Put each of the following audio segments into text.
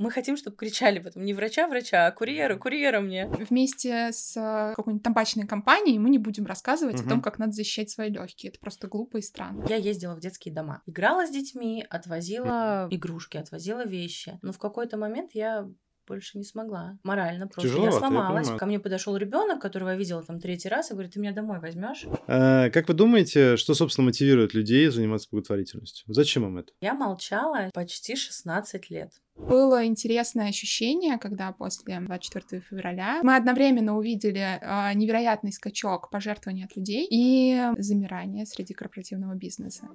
Мы хотим, чтобы кричали потом не врача-врача, а курьера, курьера мне. Вместе с э, какой-нибудь табачной компанией мы не будем рассказывать угу. о том, как надо защищать свои легкие. Это просто глупо и странно. Я ездила в детские дома. Играла с детьми, отвозила игрушки, отвозила вещи. Но в какой-то момент я больше не смогла. Морально просто. Тяжеловато, я сломалась. Я Ко мне подошел ребенок, которого я видела там третий раз, и говорит, ты меня домой возьмешь? А, как вы думаете, что, собственно, мотивирует людей заниматься благотворительностью? Зачем им это? Я молчала почти 16 лет. Было интересное ощущение, когда после 24 февраля мы одновременно увидели э, невероятный скачок пожертвований от людей и замирание среди корпоративного бизнеса.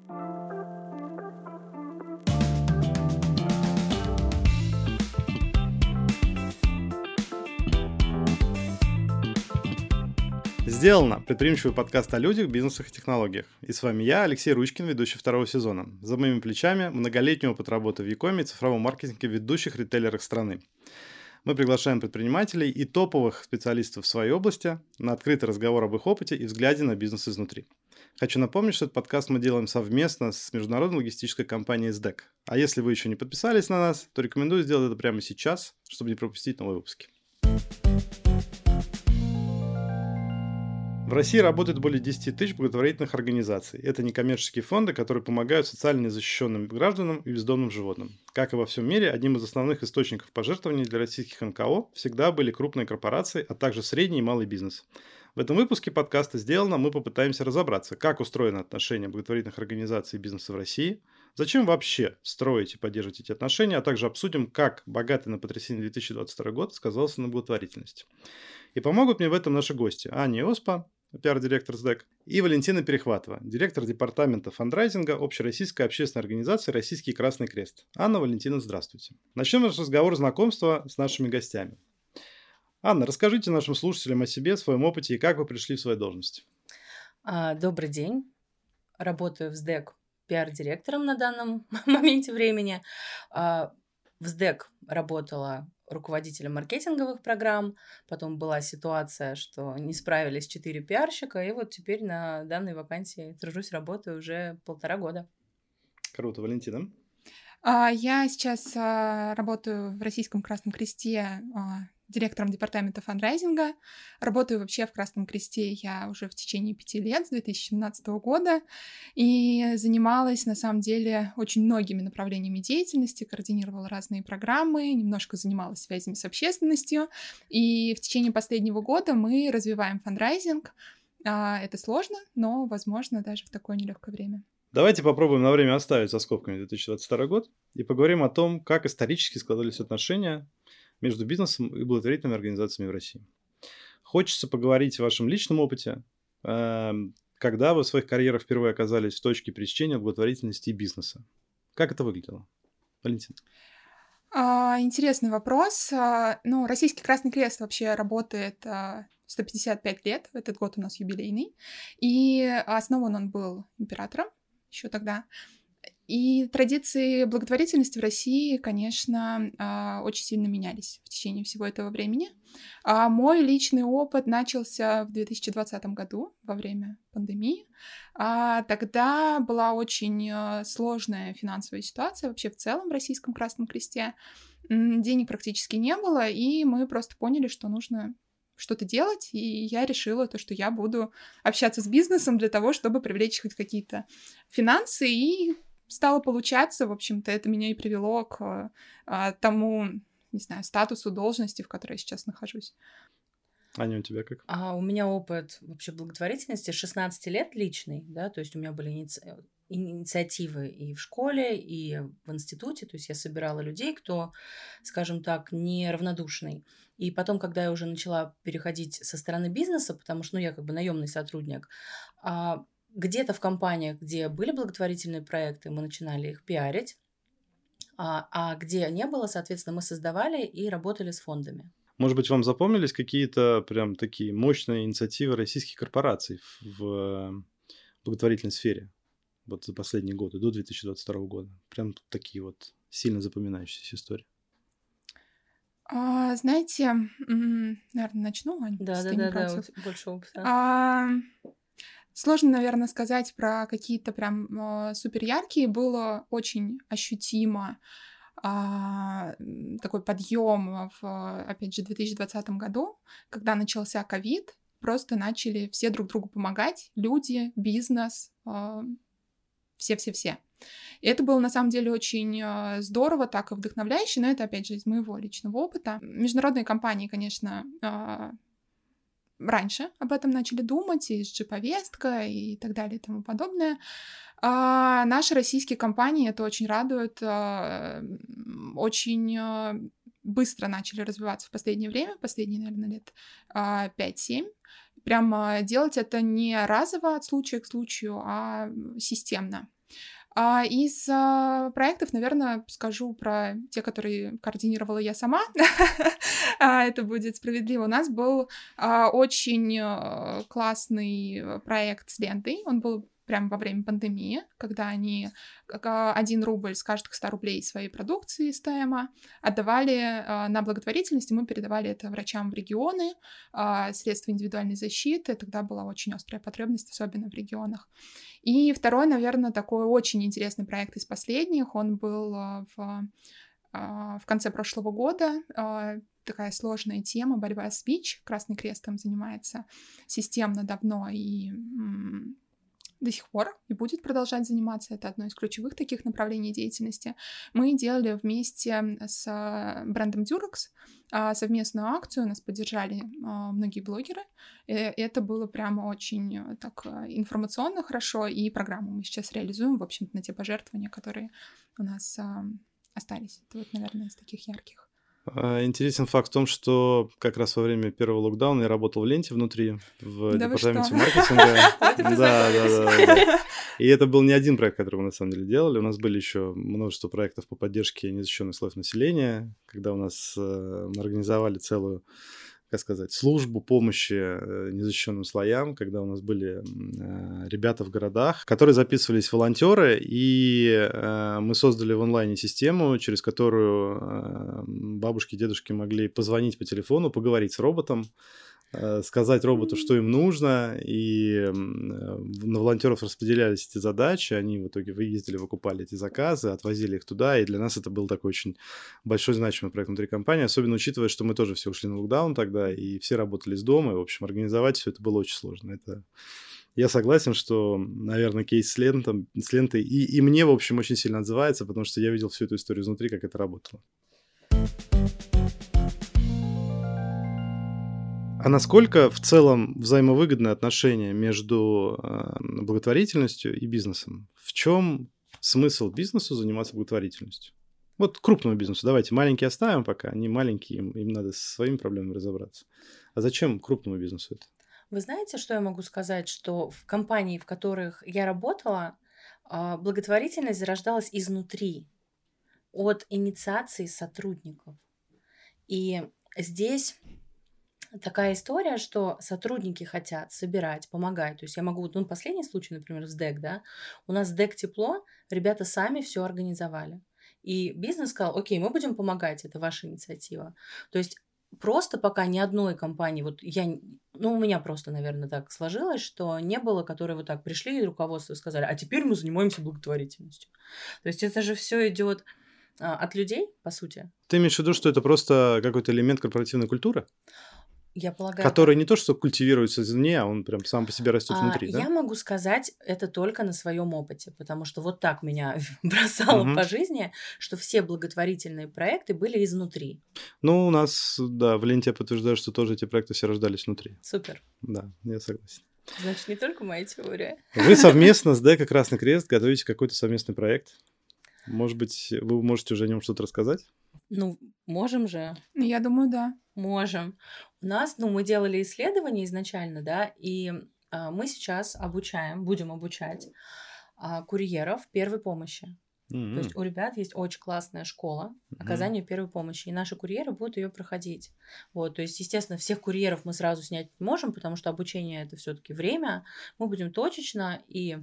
Сделано! Предприимчивый подкаст о людях, бизнесах и технологиях. И с вами я, Алексей Ручкин, ведущий второго сезона. За моими плечами многолетний опыт работы в Якоме и цифровом маркетинге ведущих ритейлерах страны. Мы приглашаем предпринимателей и топовых специалистов в своей области на открытый разговор об их опыте и взгляде на бизнес изнутри. Хочу напомнить, что этот подкаст мы делаем совместно с международной логистической компанией SDEC. А если вы еще не подписались на нас, то рекомендую сделать это прямо сейчас, чтобы не пропустить новые выпуски. В России работает более 10 тысяч благотворительных организаций. Это некоммерческие фонды, которые помогают социально незащищенным гражданам и бездомным животным. Как и во всем мире, одним из основных источников пожертвований для российских НКО всегда были крупные корпорации, а также средний и малый бизнес. В этом выпуске подкаста «Сделано» мы попытаемся разобраться, как устроено отношение благотворительных организаций и бизнеса в России, зачем вообще строить и поддерживать эти отношения, а также обсудим, как богатый на потрясение 2022 год сказался на благотворительности. И помогут мне в этом наши гости. Аня Оспа, пиар-директор СДЭК, и Валентина Перехватова, директор департамента фандрайзинга Общероссийской общественной организации «Российский Красный Крест». Анна, Валентина, здравствуйте. Начнем наш разговор знакомства с нашими гостями. Анна, расскажите нашим слушателям о себе, своем опыте и как вы пришли в свою должность. А, добрый день. Работаю в СДЭК пиар-директором на данном моменте времени. В СДЭК работала руководителем маркетинговых программ. Потом была ситуация, что не справились четыре пиарщика, и вот теперь на данной вакансии тружусь, работаю уже полтора года. Круто, Валентина. А, я сейчас а, работаю в Российском Красном Кресте а, директором департамента фандрайзинга. Работаю вообще в Красном Кресте я уже в течение пяти лет, с 2017 года, и занималась, на самом деле, очень многими направлениями деятельности, координировала разные программы, немножко занималась связями с общественностью, и в течение последнего года мы развиваем фандрайзинг. А, это сложно, но возможно даже в такое нелегкое время. Давайте попробуем на время оставить за скобками 2022 год и поговорим о том, как исторически складывались отношения между бизнесом и благотворительными организациями в России. Хочется поговорить о вашем личном опыте, эм, когда вы в своих карьерах впервые оказались в точке пересечения благотворительности и бизнеса. Как это выглядело? Валентин. А, интересный вопрос. А, ну, Российский Красный Крест вообще работает 155 а, лет. Этот год у нас юбилейный. И основан он был императором еще тогда. И традиции благотворительности в России, конечно, а, очень сильно менялись в течение всего этого времени. А мой личный опыт начался в 2020 году во время пандемии. А тогда была очень э, сложная финансовая ситуация вообще в целом в Российском Красном Кресте. Денег практически не было, и мы просто поняли, что нужно что-то делать, и я решила то, что я буду общаться с бизнесом для того, чтобы привлечь хоть какие-то финансы и стало получаться, в общем-то, это меня и привело к а, тому, не знаю, статусу должности, в которой я сейчас нахожусь. Аня, у тебя как? А, у меня опыт вообще благотворительности 16 лет личный, да, то есть у меня были иници... инициативы и в школе, и в институте, то есть я собирала людей, кто, скажем так, неравнодушный. И потом, когда я уже начала переходить со стороны бизнеса, потому что, ну, я как бы наемный сотрудник, а, где-то в компаниях, где были благотворительные проекты, мы начинали их пиарить, а, а где не было, соответственно, мы создавали и работали с фондами. Может быть, вам запомнились какие-то прям такие мощные инициативы российских корпораций в благотворительной сфере вот за последние годы, до 2022 года? Прям такие вот сильно запоминающиеся истории. А, знаете, наверное, начну, Ань, да, да, да, да, больше опыта. А, Сложно, наверное, сказать про какие-то прям э, супер яркие. Было очень ощутимо а, такой подъем в, опять же, 2020 году, когда начался ковид, просто начали все друг другу помогать, люди, бизнес, а, все-все-все. И это было на самом деле очень а, здорово, так и вдохновляюще, но это опять же из моего личного опыта. Международные компании, конечно, а, раньше об этом начали думать, и SG-повестка и так далее и тому подобное. А наши российские компании это очень радует, а, очень а, быстро начали развиваться в последнее время, последние, наверное, лет 5-7. Прямо делать это не разово от случая к случаю, а системно. А из а, проектов, наверное, скажу про те, которые координировала я сама. а, это будет справедливо. У нас был а, очень а, классный проект с лентой. Он был прямо во время пандемии, когда они один рубль с каждых 100 рублей своей продукции с ТМА отдавали э, на благотворительность, и мы передавали это врачам в регионы, э, средства индивидуальной защиты. Тогда была очень острая потребность, особенно в регионах. И второй, наверное, такой очень интересный проект из последних. Он был в, в конце прошлого года такая сложная тема борьба с ВИЧ. Красный Крест там занимается системно давно и до сих пор и будет продолжать заниматься. Это одно из ключевых таких направлений деятельности. Мы делали вместе с брендом Durex а, совместную акцию, нас поддержали а, многие блогеры. И это было прямо очень э, так э, информационно хорошо, и программу мы сейчас реализуем, в общем-то, на те пожертвования, которые у нас остались. Это вот, наверное, из таких ярких. А, интересен факт в том, что как раз во время первого локдауна я работал в ленте внутри, в да департаменте маркетинга. Да, да, да. И это был не один проект, который мы на самом деле делали. У нас были еще множество проектов по поддержке незащищенных слоев населения, когда у нас э, мы организовали целую как сказать, службу помощи э, незащищенным слоям, когда у нас были э, ребята в городах, которые записывались волонтеры, и э, мы создали в онлайне систему, через которую бабушки и дедушки могли позвонить по телефону, поговорить с роботом, сказать роботу, что им нужно, и э, на волонтеров распределялись эти задачи, они в итоге выездили, выкупали эти заказы, отвозили их туда, и для нас это был такой очень большой значимый проект внутри компании, особенно учитывая, что мы тоже все ушли на локдаун тогда, и все работали из дома, и, в общем, организовать все это было очень сложно. Это я согласен, что, наверное, кейс с, лентом, с лентой и, и мне, в общем, очень сильно отзывается, потому что я видел всю эту историю изнутри, как это работало. А насколько в целом взаимовыгодное отношение между э, благотворительностью и бизнесом? В чем смысл бизнесу заниматься благотворительностью? Вот крупному бизнесу, давайте маленькие оставим пока, они маленькие, им, им надо со своими проблемами разобраться. А зачем крупному бизнесу это? Вы знаете, что я могу сказать, что в компании, в которых я работала, а, благотворительность зарождалась изнутри, от инициации сотрудников. И здесь такая история, что сотрудники хотят собирать, помогать. То есть я могу, ну, последний случай, например, с ДЭК, да, у нас ДЭК тепло, ребята сами все организовали. И бизнес сказал, окей, мы будем помогать, это ваша инициатива. То есть просто пока ни одной компании, вот я, ну, у меня просто, наверное, так сложилось, что не было, которые вот так пришли и руководство сказали, а теперь мы занимаемся благотворительностью. То есть это же все идет а, от людей, по сути. Ты имеешь в виду, что это просто какой-то элемент корпоративной культуры? Я полагаю. Который не то, что культивируется извне, а он прям сам по себе растет а, внутри, да? Я могу сказать это только на своем опыте, потому что вот так меня бросало угу. по жизни, что все благотворительные проекты были изнутри. Ну, у нас, да, в ленте я подтверждаю, что тоже эти проекты все рождались внутри. Супер. Да, я согласен. Значит, не только моя теория. Вы совместно с ДЭК Красный Крест готовите какой-то совместный проект. Может быть, вы можете уже о нем что-то рассказать? Ну, можем же. Я думаю, да. Можем. У нас, ну, мы делали исследования изначально, да, и а, мы сейчас обучаем, будем обучать а, курьеров первой помощи. Mm-hmm. То есть у ребят есть очень классная школа оказания mm-hmm. первой помощи, и наши курьеры будут ее проходить. Вот, то есть, естественно, всех курьеров мы сразу снять не можем, потому что обучение это все-таки время. Мы будем точечно и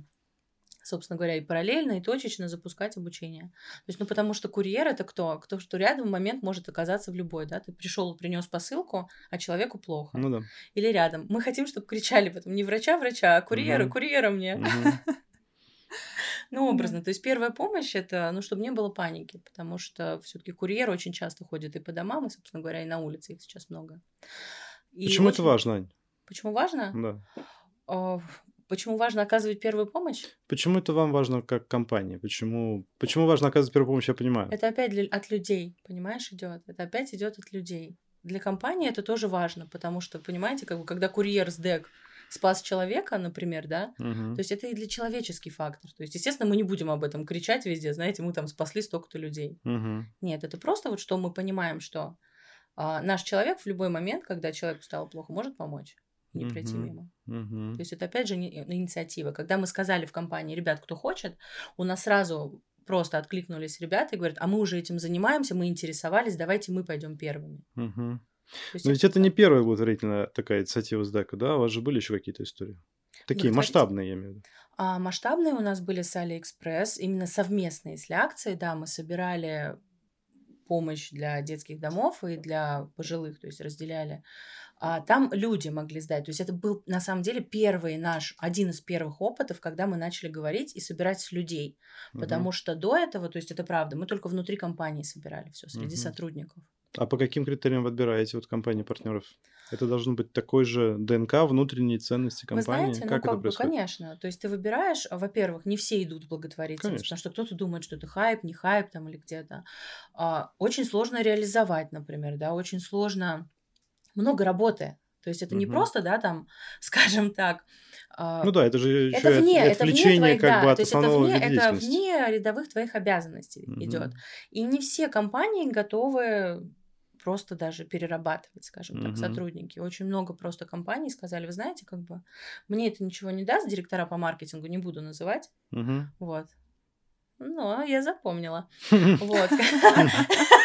собственно говоря, и параллельно, и точечно запускать обучение. То есть, ну, потому что курьер это кто? Кто, что рядом в момент может оказаться в любой, да? Ты пришел, принес посылку, а человеку плохо. Ну да. Или рядом. Мы хотим, чтобы кричали потом не врача, врача, а курьера, угу. курьера мне. Ну, образно. То есть первая помощь это, ну, чтобы не было паники, потому что все-таки курьер очень часто ходит и по домам, и, собственно говоря, и на улице их сейчас много. И Почему очень... это важно, Ань? Почему важно? Да. Почему важно оказывать первую помощь? Почему это вам важно как компания? Почему, почему важно оказывать первую помощь, я понимаю. Это опять для... от людей, понимаешь, идет. Это опять идет от людей. Для компании это тоже важно, потому что, понимаете, как бы, когда курьер с ДЭК спас человека, например, да, угу. то есть это и для человеческий фактор. То есть, естественно, мы не будем об этом кричать везде, знаете, мы там спасли столько-то людей. Угу. Нет, это просто вот что мы понимаем, что а, наш человек в любой момент, когда человеку стало плохо, может помочь не угу. пройти мимо. Угу. То есть это опять же не, инициатива. Когда мы сказали в компании, ребят, кто хочет, у нас сразу просто откликнулись ребята и говорят, а мы уже этим занимаемся, мы интересовались, давайте мы пойдем первыми. Угу. Но ведь это не первая благотворительная такая инициатива СДЭКа, да? У вас же были еще какие-то истории? Такие масштабные, я имею в виду. А, масштабные у нас были с Алиэкспресс, именно совместные с акции, да, мы собирали помощь для детских домов и для пожилых, то есть разделяли. А там люди могли сдать. То есть это был на самом деле первый наш, один из первых опытов, когда мы начали говорить и собирать с людей. Угу. Потому что до этого, то есть это правда, мы только внутри компании собирали все среди угу. сотрудников. А по каким критериям вы отбираете вот компании партнеров? Это должно быть такой же ДНК внутренней ценности компании. Вы знаете, как ну, как бы, конечно. То есть ты выбираешь, во-первых, не все идут в благотворительность, потому что кто-то думает, что это хайп, не хайп там или где-то. А, очень сложно реализовать, например, да, очень сложно, много работы. То есть это угу. не просто, да, там, скажем так. А, ну да, это же еще это вне, это вне твоих, как да, бы от то есть это вне, это вне рядовых твоих обязанностей угу. идет. И не все компании готовы просто даже перерабатывать, скажем так, mm-hmm. сотрудники. Очень много просто компаний сказали, вы знаете, как бы мне это ничего не даст, директора по маркетингу не буду называть. Mm-hmm. Вот. Но я запомнила. Вот.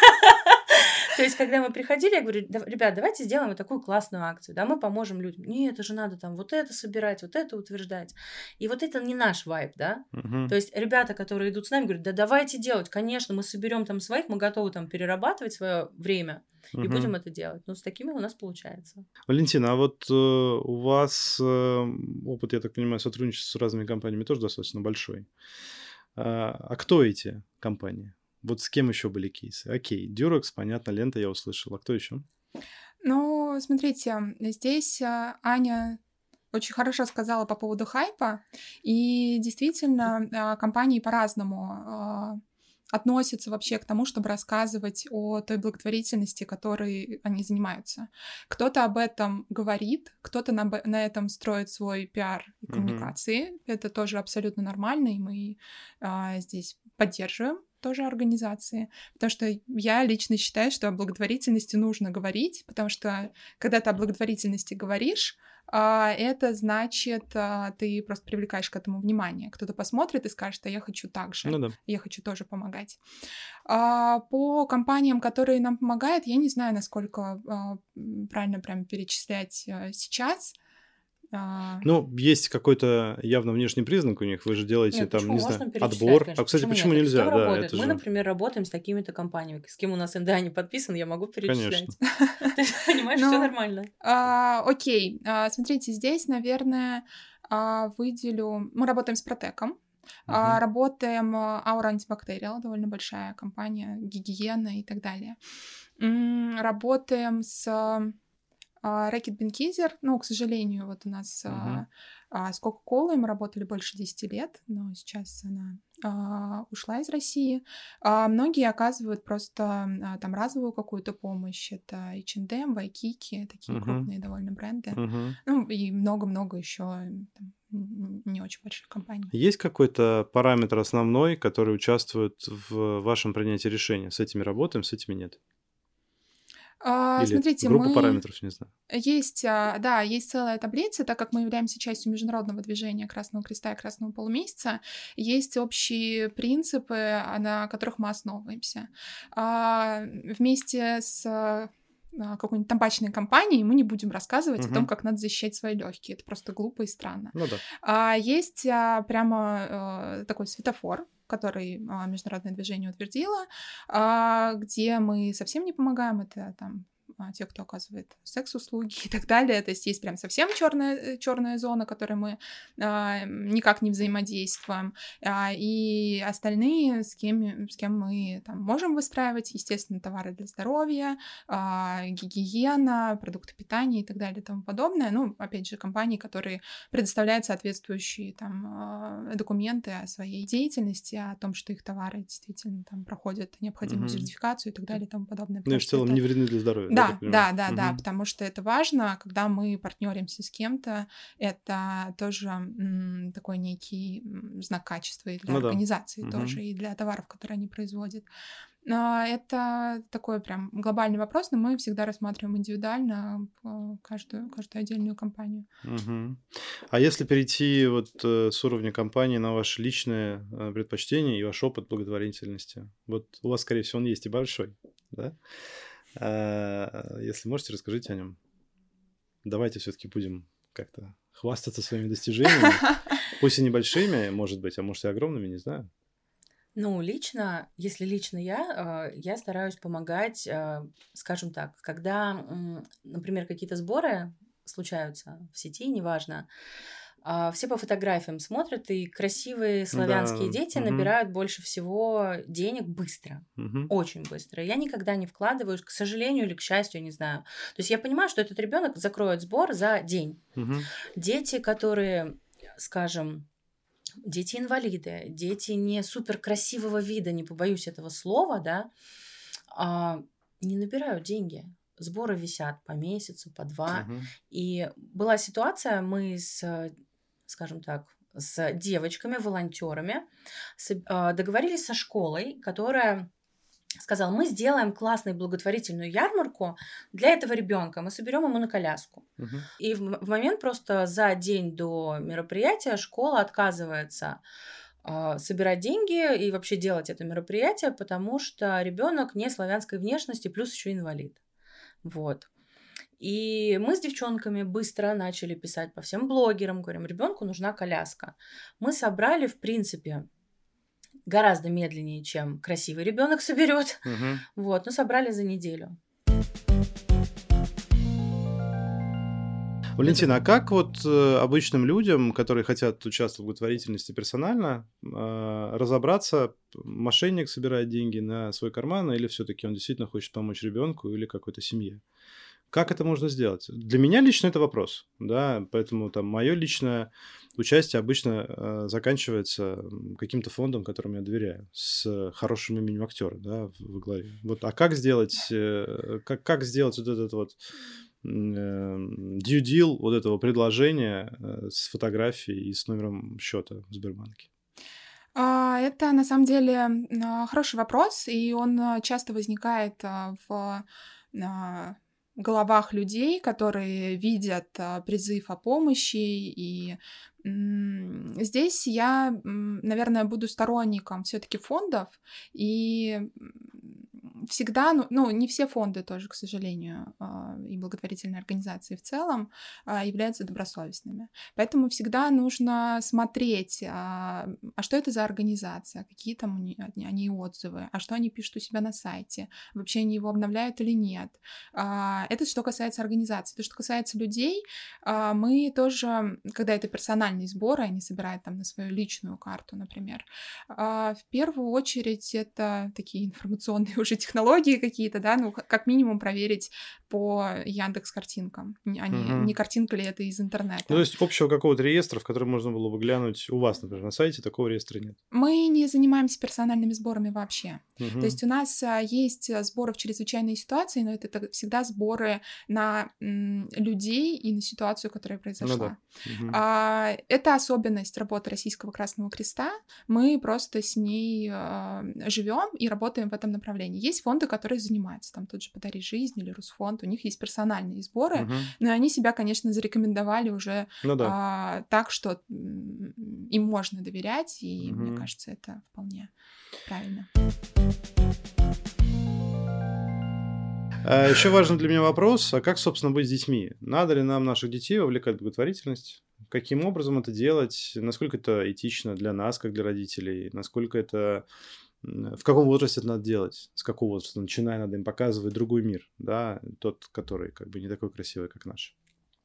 То есть, когда мы приходили, я говорю, ребят, давайте сделаем вот такую классную акцию, да, мы поможем людям. Нет, это же надо там вот это собирать, вот это утверждать. И вот это не наш вайб, да. Угу. То есть, ребята, которые идут с нами, говорят, да давайте делать, конечно, мы соберем там своих, мы готовы там перерабатывать свое время и угу. будем это делать. Ну, с такими у нас получается. Валентина, а вот э, у вас э, опыт, я так понимаю, сотрудничества с разными компаниями тоже достаточно большой. А, а кто эти компании? Вот с кем еще были кейсы? Окей, Дюрекс, понятно, лента я услышал. А кто еще? Ну, смотрите, здесь а, Аня очень хорошо сказала по поводу хайпа. И действительно, а, компании по-разному а, относятся вообще к тому, чтобы рассказывать о той благотворительности, которой они занимаются. Кто-то об этом говорит, кто-то на, на этом строит свой пиар и коммуникации. Mm-hmm. Это тоже абсолютно нормально, и мы а, здесь поддерживаем тоже организации, потому что я лично считаю, что о благотворительности нужно говорить, потому что когда ты о благотворительности говоришь, а, это значит, а, ты просто привлекаешь к этому внимание. Кто-то посмотрит и скажет, а я хочу так же, ну да. я хочу тоже помогать. А, по компаниям, которые нам помогают, я не знаю, насколько правильно прям перечислять сейчас, а... Ну, есть какой-то явно внешний признак у них. Вы же делаете Нет, там, не знаю, отбор. Конечно. А, кстати, почему, почему нельзя? Да, работает? Мы, же... например, работаем с такими-то компаниями. С кем у нас НДА не подписан, я могу перечислять. Ты понимаешь, все нормально. А, окей. А, смотрите, здесь, наверное, выделю... Мы работаем с Протеком. Uh-huh. Работаем Aura Antibacterial, довольно большая компания, гигиена и так далее. Работаем с Рэкет Бенкизер, ну, к сожалению, вот у нас uh-huh. а, с Кока-Колой мы работали больше 10 лет, но сейчас она а, ушла из России. А, многие оказывают просто а, там разовую какую-то помощь. Это H&M, Waikiki, такие uh-huh. крупные довольно бренды. Uh-huh. Ну, и много-много еще не очень больших компаний. Есть какой-то параметр основной, который участвует в вашем принятии решения? С этими работаем, с этими нет? А, Или смотрите, группа мы... параметров, не знаю. Есть, а, да, есть целая таблица, так как мы являемся частью международного движения Красного Креста и Красного Полумесяца, есть общие принципы, а, на которых мы основываемся. А, вместе с какой-нибудь табачной компанией, мы не будем рассказывать uh-huh. о том, как надо защищать свои легкие. Это просто глупо и странно. Ну да. А, есть а, прямо а, такой светофор, который а, международное движение утвердило, а, где мы совсем не помогаем, это там а, те, кто оказывает секс-услуги и так далее. То есть есть прям совсем черная, черная зона, которой мы а, никак не взаимодействуем. А, и остальные, с кем, с кем мы там можем выстраивать, естественно, товары для здоровья, а, гигиена, продукты питания и так далее и тому подобное. Ну, опять же, компании, которые предоставляют соответствующие там а, документы о своей деятельности, о том, что их товары действительно там проходят необходимую угу. сертификацию и так далее и тому подобное. Ну и в целом это... не вредны для здоровья. Да, да, да, да, угу. да, потому что это важно, когда мы партнеримся с кем-то, это тоже м, такой некий знак качества и для ну, организации да. тоже, угу. и для товаров, которые они производят. Это такой прям глобальный вопрос, но мы всегда рассматриваем индивидуально каждую, каждую отдельную компанию. Угу. А если перейти вот э, с уровня компании на ваши личные э, предпочтения и ваш опыт благотворительности, вот у вас, скорее всего, он есть и большой, да? А, если можете, расскажите о нем. Давайте все-таки будем как-то хвастаться своими достижениями, пусть и небольшими, может быть, а может и огромными, не знаю. Ну, лично, если лично я, э, я стараюсь помогать, э, скажем так, когда, например, какие-то сборы случаются в сети, неважно, все по фотографиям смотрят, и красивые славянские да. дети угу. набирают больше всего денег быстро, угу. очень быстро. Я никогда не вкладываюсь, к сожалению или к счастью, не знаю. То есть я понимаю, что этот ребенок закроет сбор за день. Угу. Дети, которые, скажем, дети-инвалиды, дети не супер красивого вида, не побоюсь этого слова, да, а, не набирают деньги. Сборы висят по месяцу, по два. Угу. И была ситуация, мы с, скажем так, с девочками, волонтерами а, договорились со школой, которая сказал, мы сделаем классную благотворительную ярмарку для этого ребенка, мы соберем ему на коляску. Угу. И в, в момент просто за день до мероприятия школа отказывается э, собирать деньги и вообще делать это мероприятие, потому что ребенок не славянской внешности, плюс еще инвалид. Вот. И мы с девчонками быстро начали писать по всем блогерам, говорим, ребенку нужна коляска. Мы собрали, в принципе, гораздо медленнее, чем красивый ребенок соберет. Угу. Вот, но собрали за неделю. Валентина, а как вот э, обычным людям, которые хотят участвовать в благотворительности персонально, э, разобраться, мошенник собирает деньги на свой карман, или все-таки он действительно хочет помочь ребенку или какой-то семье? Как это можно сделать? Для меня лично это вопрос, да, поэтому там мое личное участие обычно э, заканчивается каким-то фондом, которому я доверяю, с хорошим именем актера, да, в, главе. Вот, а как сделать, э, как, как сделать вот этот вот э, due deal вот этого предложения э, с фотографией и с номером счета в Сбербанке? А, это на самом деле хороший вопрос, и он э, часто возникает э, в головах людей, которые видят а, призыв о помощи. И здесь я, наверное, буду сторонником все-таки фондов и всегда, ну, ну, не все фонды тоже, к сожалению, а, и благотворительные организации в целом а, являются добросовестными. Поэтому всегда нужно смотреть, а, а что это за организация, какие там они отзывы, а что они пишут у себя на сайте, вообще они его обновляют или нет. Это что касается организации. То, что касается людей, мы тоже, когда это персональные сборы, они собирают там на свою личную карту, например, в первую очередь это такие информационные уже технологии, технологии какие-то, да, ну, как минимум проверить по Яндекс картинкам, а не, угу. не картинка ли это из интернета. Ну, то есть общего какого-то реестра, в который можно было бы глянуть у вас, например, на сайте, такого реестра нет? Мы не занимаемся персональными сборами вообще. Угу. То есть у нас а, есть сборы в чрезвычайные ситуации, но это, это всегда сборы на людей и на ситуацию, которая произошла. Ну, да. угу. а, это особенность работы Российского Красного Креста. Мы просто с ней а, живем и работаем в этом направлении. Есть фонды, которые занимаются, там тот же «Подари жизнь» или «Русфонд», у них есть персональные сборы, угу. но они себя, конечно, зарекомендовали уже ну, да. а, так, что им можно доверять, и угу. мне кажется, это вполне правильно. А еще важный для меня вопрос, а как, собственно, быть с детьми? Надо ли нам наших детей вовлекать в благотворительность? Каким образом это делать? Насколько это этично для нас, как для родителей? Насколько это в каком возрасте это надо делать, с какого возраста, начиная надо им показывать другой мир, да, тот, который как бы не такой красивый, как наш.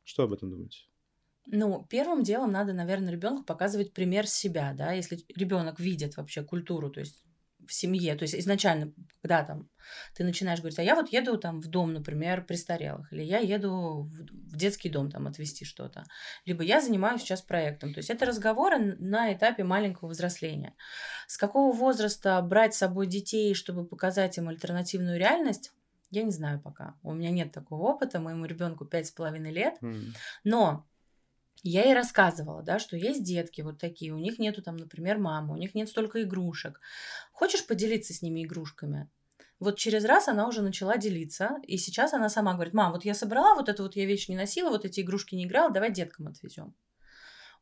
Что об этом думаете? Ну, первым делом надо, наверное, ребенку показывать пример себя, да, если ребенок видит вообще культуру, то есть в семье, то есть изначально, когда там ты начинаешь говорить, а я вот еду там в дом, например, престарелых, или я еду в детский дом там отвезти что-то, либо я занимаюсь сейчас проектом. То есть это разговоры на этапе маленького взросления. С какого возраста брать с собой детей, чтобы показать им альтернативную реальность, я не знаю пока. У меня нет такого опыта, моему ребенку пять с половиной лет. Но я ей рассказывала, да, что есть детки вот такие, у них нету там, например, мамы, у них нет столько игрушек. Хочешь поделиться с ними игрушками? Вот через раз она уже начала делиться, и сейчас она сама говорит, мам, вот я собрала вот эту вот я вещь не носила, вот эти игрушки не играла, давай деткам отвезем.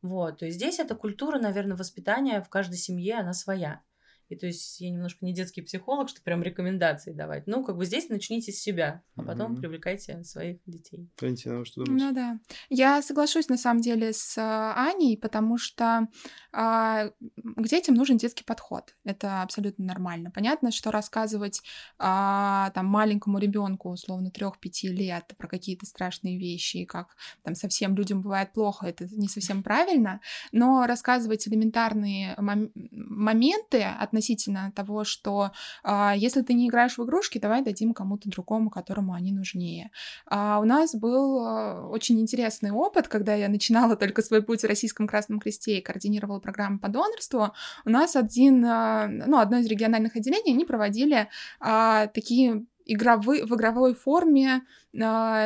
Вот, то есть здесь эта культура, наверное, воспитания в каждой семье, она своя. И то есть я немножко не детский психолог, что прям рекомендации давать. Ну, как бы здесь начните с себя, а потом mm-hmm. привлекайте своих детей. Валентина, что думаете? Ну да. Я соглашусь на самом деле с а, Аней, потому что а, к детям нужен детский подход. Это абсолютно нормально. Понятно, что рассказывать а, там маленькому ребенку, условно, 3-5 лет про какие-то страшные вещи, как там совсем людям бывает плохо, это не совсем правильно, но рассказывать элементарные мом- моменты относительно относительно того, что а, если ты не играешь в игрушки, давай дадим кому-то другому, которому они нужнее. А у нас был а, очень интересный опыт, когда я начинала только свой путь в Российском Красном Кресте и координировала программу по донорству. У нас один, а, ну, одно из региональных отделений, они проводили а, такие игровые, в игровой форме э,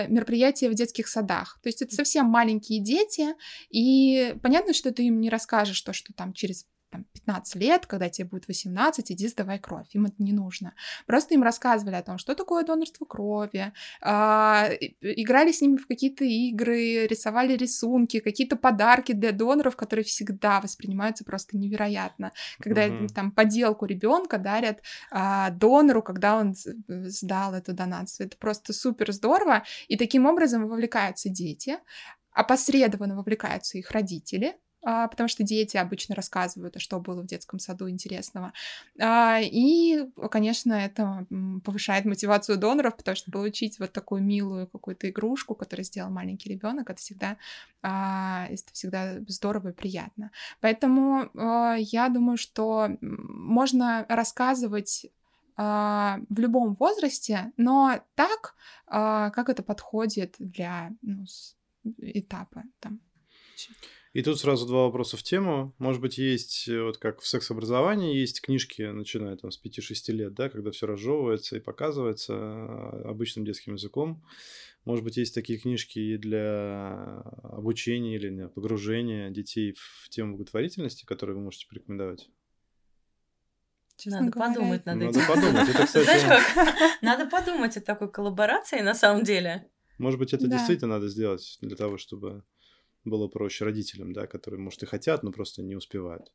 мероприятия в детских садах. То есть это совсем маленькие дети, и понятно, что ты им не расскажешь то, что там через там, 15 лет, когда тебе будет 18, иди сдавай кровь. Им это не нужно. Просто им рассказывали о том, что такое донорство крови, а, играли с ними в какие-то игры, рисовали рисунки, какие-то подарки для доноров, которые всегда воспринимаются просто невероятно. Когда mm-hmm. там поделку ребенка дарят а, донору, когда он сдал эту донацию. Это просто супер здорово. И таким образом вовлекаются дети, опосредованно вовлекаются их родители, потому что дети обычно рассказывают, а что было в детском саду интересного. А, и, конечно, это повышает мотивацию доноров, потому что получить вот такую милую какую-то игрушку, которую сделал маленький ребенок, это всегда, а, это всегда здорово и приятно. Поэтому я думаю, что можно рассказывать в любом возрасте, но так, как это подходит для ну, этапа там. И тут сразу два вопроса в тему. Может быть, есть, э, вот как в секс-образовании, есть книжки, начиная там с 5-6 лет, да, когда все разжевывается и показывается а, обычным детским языком. Может быть, есть такие книжки и для обучения или для погружения детей в тему благотворительности, которые вы можете порекомендовать? Надо говоря, подумать над этим. Надо подумать. Это, кстати... Знаешь как? Надо подумать о такой коллаборации на самом деле. Может быть, это да. действительно надо сделать для того, чтобы было проще родителям, да, которые, может, и хотят, но просто не успевают.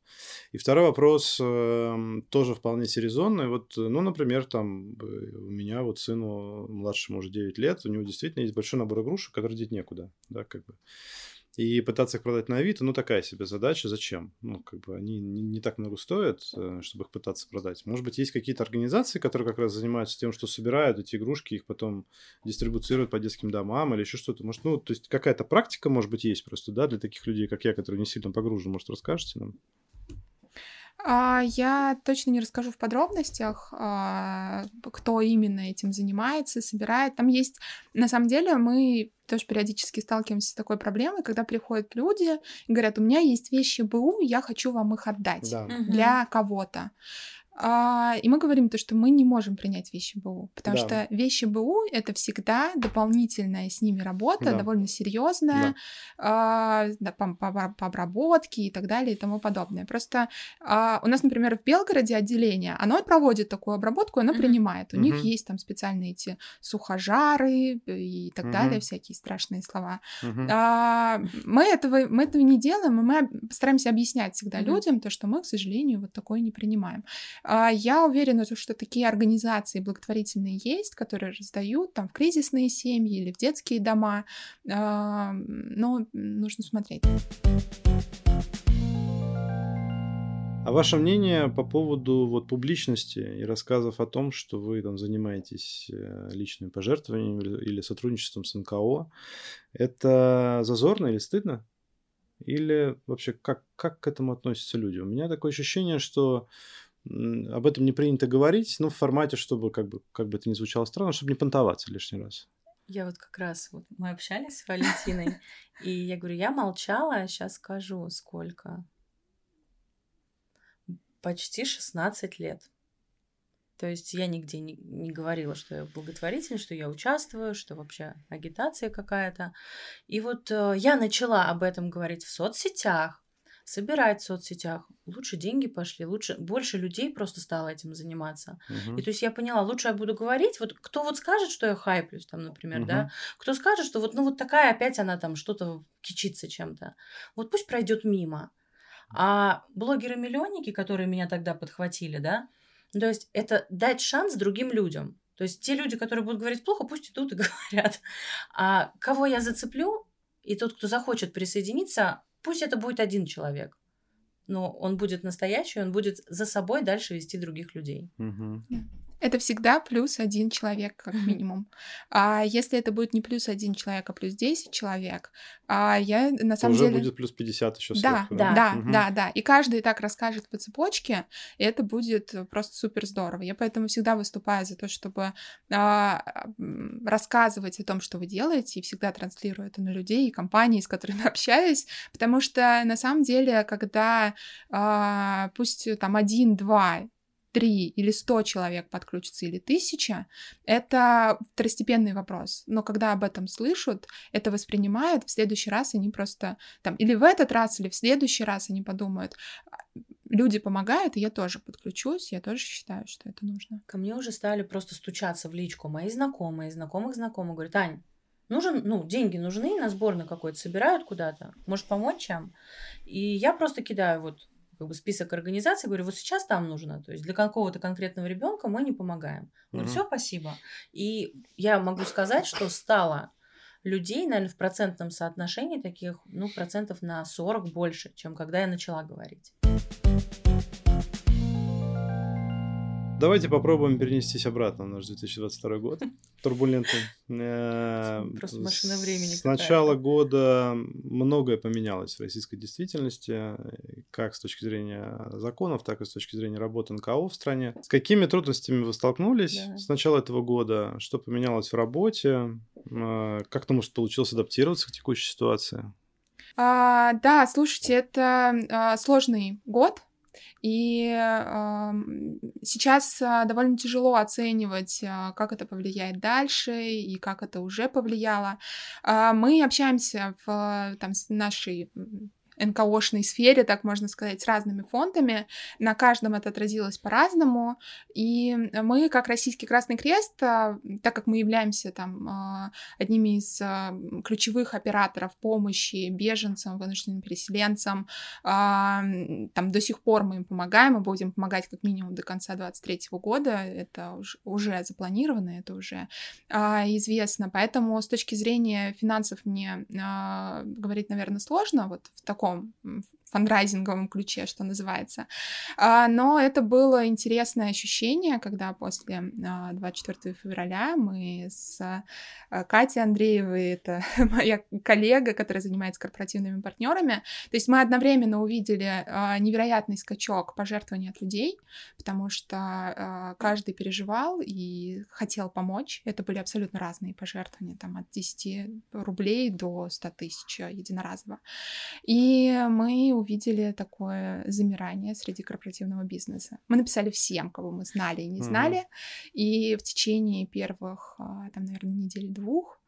И второй вопрос э, тоже вполне серьезный. Вот, ну, например, там э, у меня вот сыну младшему уже 9 лет, у него действительно есть большой набор игрушек, которые деть некуда, да, как бы. И пытаться их продать на Авито, ну, такая себе задача. Зачем? Ну, как бы они не, не так много стоят, э, чтобы их пытаться продать. Может быть, есть какие-то организации, которые как раз занимаются тем, что собирают эти игрушки, их потом дистрибуцируют по детским домам или еще что-то. Может, ну, то есть какая-то практика, может быть, есть просто, да, для таких людей, как я, которые не сильно погружены. Может, расскажете нам? А, я точно не расскажу в подробностях, а, кто именно этим занимается, собирает. Там есть, на самом деле, мы тоже периодически сталкиваемся с такой проблемой, когда приходят люди и говорят, у меня есть вещи БУ, я хочу вам их отдать да. для кого-то. А, и мы говорим то, что мы не можем принять вещи БУ, потому да. что вещи БУ это всегда дополнительная с ними работа, да. довольно серьезная, да. А, по, по, по обработке и так далее и тому подобное. Просто а, у нас, например, в Белгороде отделение, оно проводит такую обработку, оно mm-hmm. принимает. У mm-hmm. них есть там специальные эти сухожары и так mm-hmm. далее, всякие страшные слова. Mm-hmm. А, мы этого мы этого не делаем, и мы стараемся объяснять всегда mm-hmm. людям то, что мы, к сожалению, вот такое не принимаем. А, я уверена, что такие организации благотворительные есть, которые раздают там в кризисные семьи или в детские дома, а, но нужно смотреть. А ваше мнение по поводу вот публичности и рассказов о том, что вы там занимаетесь э, личными пожертвованиями или сотрудничеством с НКО, это зазорно или стыдно? Или вообще как, как к этому относятся люди? У меня такое ощущение, что об этом не принято говорить, ну, в формате, чтобы, как бы, как бы это ни звучало странно, чтобы не понтоваться лишний раз. Я вот как раз, вот мы общались с Валентиной, и я говорю, я молчала, сейчас скажу, сколько. Почти 16 лет. То есть я нигде не, не говорила, что я благотворительность, что я участвую, что вообще агитация какая-то. И вот э, я начала об этом говорить в соцсетях, собирать в соцсетях. Лучше деньги пошли, лучше больше людей просто стало этим заниматься. Uh-huh. И то есть я поняла, лучше я буду говорить. Вот кто вот скажет, что я хайплюсь, там, например, uh-huh. да, кто скажет, что вот ну вот такая опять она там что-то кичится чем-то. Вот пусть пройдет мимо. А блогеры-миллионники, которые меня тогда подхватили, да, то есть это дать шанс другим людям. То есть те люди, которые будут говорить плохо, пусть идут и говорят. А кого я зацеплю, и тот, кто захочет присоединиться, пусть это будет один человек. Но он будет настоящий, он будет за собой дальше вести других людей. Угу это всегда плюс один человек, как минимум. А если это будет не плюс один человек, а плюс 10 человек, а я на самом уже деле... будет плюс 50 еще да, сверху. Да, да, угу. да, да. И каждый так расскажет по цепочке, и это будет просто супер здорово. Я поэтому всегда выступаю за то, чтобы а, рассказывать о том, что вы делаете, и всегда транслирую это на людей и компании, с которыми общаюсь, потому что на самом деле, когда а, пусть там один-два три или сто человек подключится или тысяча, это второстепенный вопрос. Но когда об этом слышат, это воспринимают, в следующий раз они просто там, или в этот раз, или в следующий раз они подумают, «А, люди помогают, и я тоже подключусь, я тоже считаю, что это нужно. Ко мне уже стали просто стучаться в личку мои знакомые, знакомых знакомых, говорят, Ань, нужен, ну, деньги нужны на сборный какой-то, собирают куда-то, может помочь чем? И я просто кидаю вот как бы список организаций, говорю, вот сейчас там нужно, то есть для какого-то конкретного ребенка мы не помогаем. Говорю, угу. все, спасибо. И я могу сказать, что стало людей, наверное, в процентном соотношении таких, ну, процентов на 40 больше, чем когда я начала говорить. Давайте попробуем перенестись обратно в наш 2022 год. Турбулентный. Э, Просто машина времени. С начала года многое поменялось в российской действительности, как с точки зрения законов, так и с точки зрения работы НКО в стране. С какими трудностями вы столкнулись да. с начала этого года? Что поменялось в работе? Э, как то может получилось адаптироваться к текущей ситуации? А, да, слушайте, это а, сложный год и э, сейчас э, довольно тяжело оценивать, э, как это повлияет дальше и как это уже повлияло. Э, мы общаемся в там, с нашей НКОшной сфере, так можно сказать, с разными фондами. На каждом это отразилось по-разному. И мы, как Российский Красный Крест, а, так как мы являемся там а, одними из а, ключевых операторов помощи беженцам, вынужденным переселенцам, там до сих пор мы им помогаем, мы будем помогать как минимум до конца 2023 года. Это уже запланировано, это уже известно. Поэтому с точки зрения финансов мне говорить, наверное, сложно вот в таком таком фандрайзинговом ключе, что называется. А, но это было интересное ощущение, когда после 24 а, февраля мы с а, Катей Андреевой, это моя коллега, которая занимается корпоративными партнерами, то есть мы одновременно увидели невероятный скачок пожертвований от людей, потому что каждый переживал и хотел помочь. Это были абсолютно разные пожертвования, там от 10 рублей до 100 тысяч единоразово. И мы увидели такое замирание среди корпоративного бизнеса. Мы написали всем, кого мы знали и не знали, mm-hmm. и в течение первых, а, там, наверное, недели двух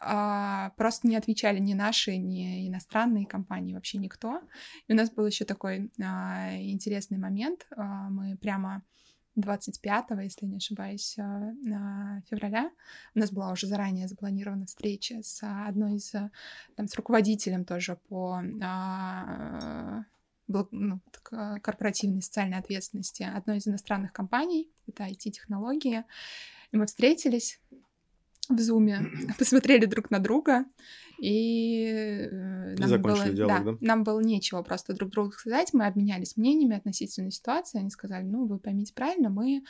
а, просто не отвечали ни наши, ни иностранные компании, вообще никто. И у нас был еще такой а, интересный момент. А, мы прямо 25, если не ошибаюсь, февраля. У нас была уже заранее запланирована встреча с одной из, там, с руководителем тоже по ну, корпоративной социальной ответственности одной из иностранных компаний, это IT-технологии. И мы встретились, в зуме, посмотрели друг на друга, э, И нам закончили было, диалог, да, да? нам было нечего просто друг другу сказать. Мы обменялись мнениями относительно ситуации. Они сказали, ну, вы поймите правильно, мы,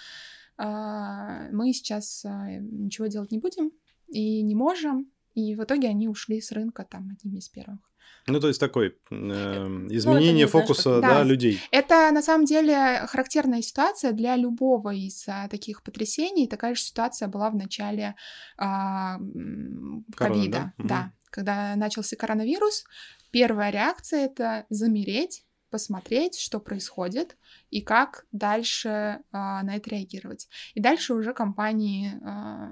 а, мы сейчас а, ничего делать не будем и не можем. И в итоге они ушли с рынка там одними из первых. Ну, то есть такой эм, изменение не, знаешь, фокуса как- да, Да. людей. Это на самом деле характерная ситуация для любого из а, таких потрясений. Такая же ситуация была в начале а, м, Короны, ковида. да? Мгм. Да, когда начался коронавирус, первая реакция это замереть, посмотреть, что происходит и как дальше а, на это реагировать. И дальше уже компании а,